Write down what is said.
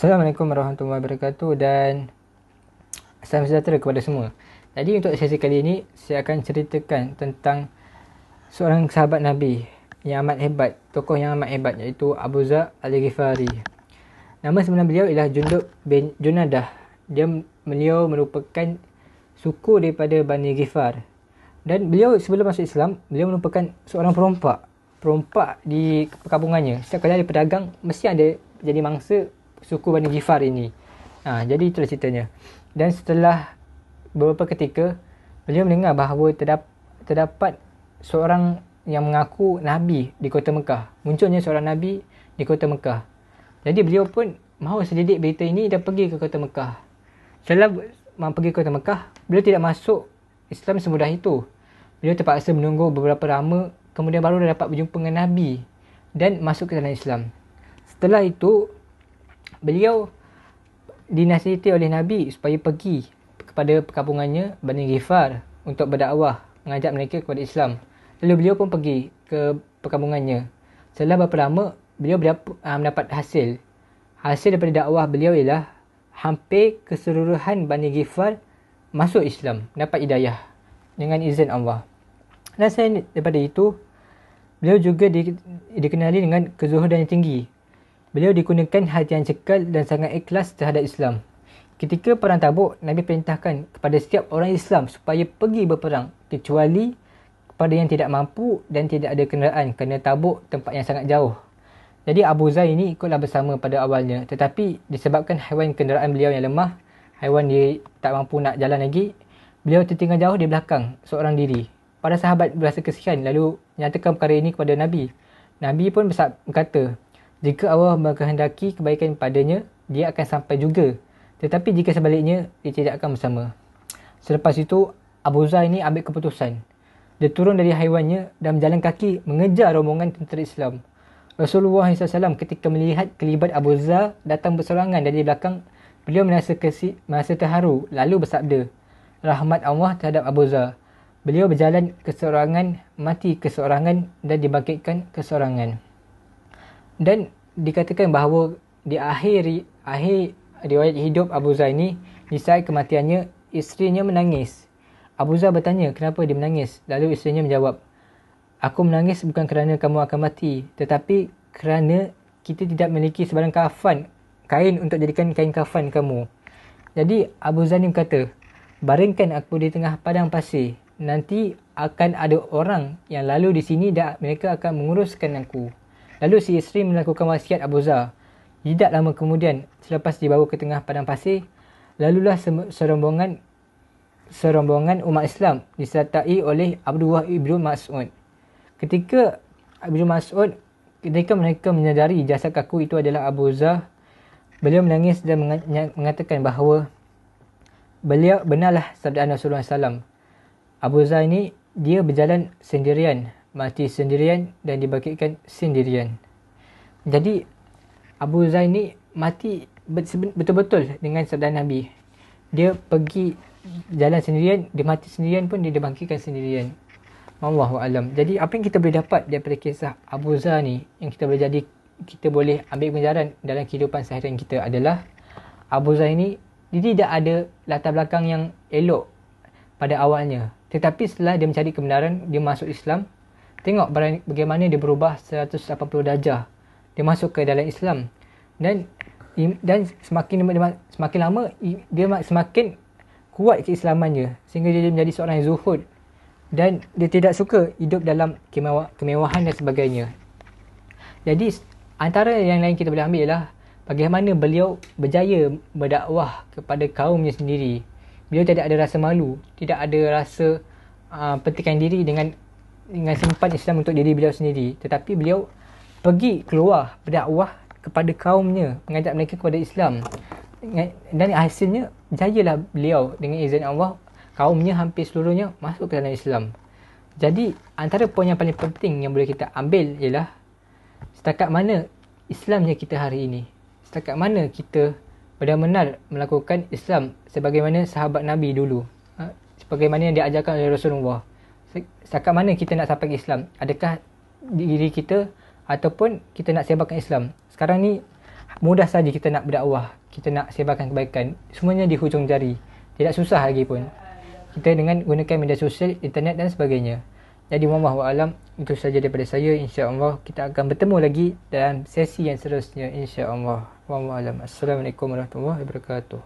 Assalamualaikum warahmatullahi wabarakatuh dan salam sejahtera kepada semua. Jadi untuk sesi kali ini saya akan ceritakan tentang seorang sahabat Nabi yang amat hebat, tokoh yang amat hebat iaitu Abu Zar Al-Ghifari. Nama sebenar beliau ialah Jundub bin Junadah. Dia beliau merupakan suku daripada Bani Ghifar. Dan beliau sebelum masuk Islam, beliau merupakan seorang perompak. Perompak di perkampungannya. Setiap kali ada pedagang, mesti ada jadi mangsa suku Bani Gifar ini. Ha, jadi itulah ceritanya. Dan setelah beberapa ketika, beliau mendengar bahawa terdap, terdapat seorang yang mengaku Nabi di kota Mekah. Munculnya seorang Nabi di kota Mekah. Jadi beliau pun mahu selidik berita ini dan pergi ke kota Mekah. Setelah pergi ke kota Mekah, beliau tidak masuk Islam semudah itu. Beliau terpaksa menunggu beberapa lama kemudian baru dapat berjumpa dengan Nabi dan masuk ke dalam Islam. Setelah itu, beliau dinasihati oleh Nabi supaya pergi kepada perkampungannya Bani Ghifar untuk berdakwah mengajak mereka kepada Islam. Lalu beliau pun pergi ke perkampungannya. Setelah beberapa lama beliau ah, mendapat hasil. Hasil daripada dakwah beliau ialah hampir keseluruhan Bani Ghifar masuk Islam, dapat hidayah dengan izin Allah. Dan selain daripada itu, beliau juga di, dikenali dengan kezuhudan yang tinggi Beliau digunakan hati yang cekal dan sangat ikhlas terhadap Islam. Ketika perang tabuk, Nabi perintahkan kepada setiap orang Islam supaya pergi berperang kecuali kepada yang tidak mampu dan tidak ada kenderaan kerana tabuk tempat yang sangat jauh. Jadi Abu Zai ini ikutlah bersama pada awalnya tetapi disebabkan haiwan kenderaan beliau yang lemah, haiwan dia tak mampu nak jalan lagi, beliau tertinggal jauh di belakang seorang diri. Para sahabat berasa kesian lalu nyatakan perkara ini kepada Nabi. Nabi pun berkata, jika Allah menghendaki kebaikan padanya, dia akan sampai juga. Tetapi jika sebaliknya, dia tidak akan bersama. Selepas itu, Abu Zar ini ambil keputusan. Dia turun dari haiwannya dan berjalan kaki mengejar rombongan tentera Islam. Rasulullah SAW ketika melihat kelibat Abu Zar datang berserangan dari belakang, beliau merasa, kesi, merasa terharu lalu bersabda, Rahmat Allah terhadap Abu Zar. Beliau berjalan keseorangan, mati keseorangan dan dibangkitkan keseorangan dan dikatakan bahawa di akhir akhir riwayat hidup Abu Zar ini di saat kematiannya isterinya menangis. Abu Zar bertanya kenapa dia menangis. Lalu isterinya menjawab, Aku menangis bukan kerana kamu akan mati tetapi kerana kita tidak memiliki sebarang kafan kain untuk jadikan kain kafan kamu. Jadi Abu ni berkata, baringkan aku di tengah padang pasir. Nanti akan ada orang yang lalu di sini dan mereka akan menguruskan aku. Lalu si isteri melakukan wasiat Abu Zar. Tidak lama kemudian, selepas dibawa ke tengah padang pasir, lalulah serombongan serombongan umat Islam disertai oleh Abdullah ibnu Mas'ud. Ketika Ibnu Mas'ud, ketika mereka menyadari jasad kaku itu adalah Abu Zar, beliau menangis dan mengatakan bahawa beliau benarlah sabda Rasulullah SAW. Abu Zar ini dia berjalan sendirian mati sendirian dan dibangkitkan sendirian. Jadi Abu Zain ni mati betul-betul dengan sabda Nabi. Dia pergi jalan sendirian, dia mati sendirian pun dia dibangkitkan sendirian. Allahu alam. Jadi apa yang kita boleh dapat daripada kisah Abu Zar ni yang kita boleh jadi kita boleh ambil pengajaran dalam kehidupan seharian kita adalah Abu Zar ni dia tidak ada latar belakang yang elok pada awalnya. Tetapi setelah dia mencari kebenaran, dia masuk Islam, Tengok bagaimana dia berubah 180 darjah. Dia masuk ke dalam Islam. Dan dan semakin semakin lama dia semakin kuat keislamannya sehingga dia menjadi seorang yang zuhud dan dia tidak suka hidup dalam kemewah, kemewahan dan sebagainya. Jadi antara yang lain kita boleh ambil ialah bagaimana beliau berjaya berdakwah kepada kaumnya sendiri. Beliau tidak ada rasa malu, tidak ada rasa uh, pentingkan diri dengan dengan simpan Islam untuk diri beliau sendiri. Tetapi beliau pergi keluar berdakwah kepada kaumnya mengajak mereka kepada Islam. Dan hasilnya jayalah beliau dengan izin Allah kaumnya hampir seluruhnya masuk ke dalam Islam. Jadi antara poin yang paling penting yang boleh kita ambil ialah setakat mana Islamnya kita hari ini. Setakat mana kita benar-benar melakukan Islam sebagaimana sahabat Nabi dulu. Ha? sebagaimana yang diajarkan oleh Rasulullah setakat mana kita nak sampai ke Islam adakah diri kita ataupun kita nak sebarkan Islam sekarang ni mudah saja kita nak berdakwah, kita nak sebarkan kebaikan. Semuanya di hujung jari. Tidak susah lagi pun. Kita dengan gunakan media sosial, internet dan sebagainya. Jadi wallahu alam itu saja daripada saya insya-Allah kita akan bertemu lagi dalam sesi yang seterusnya insya-Allah. Wallahu alam. Assalamualaikum warahmatullahi wabarakatuh.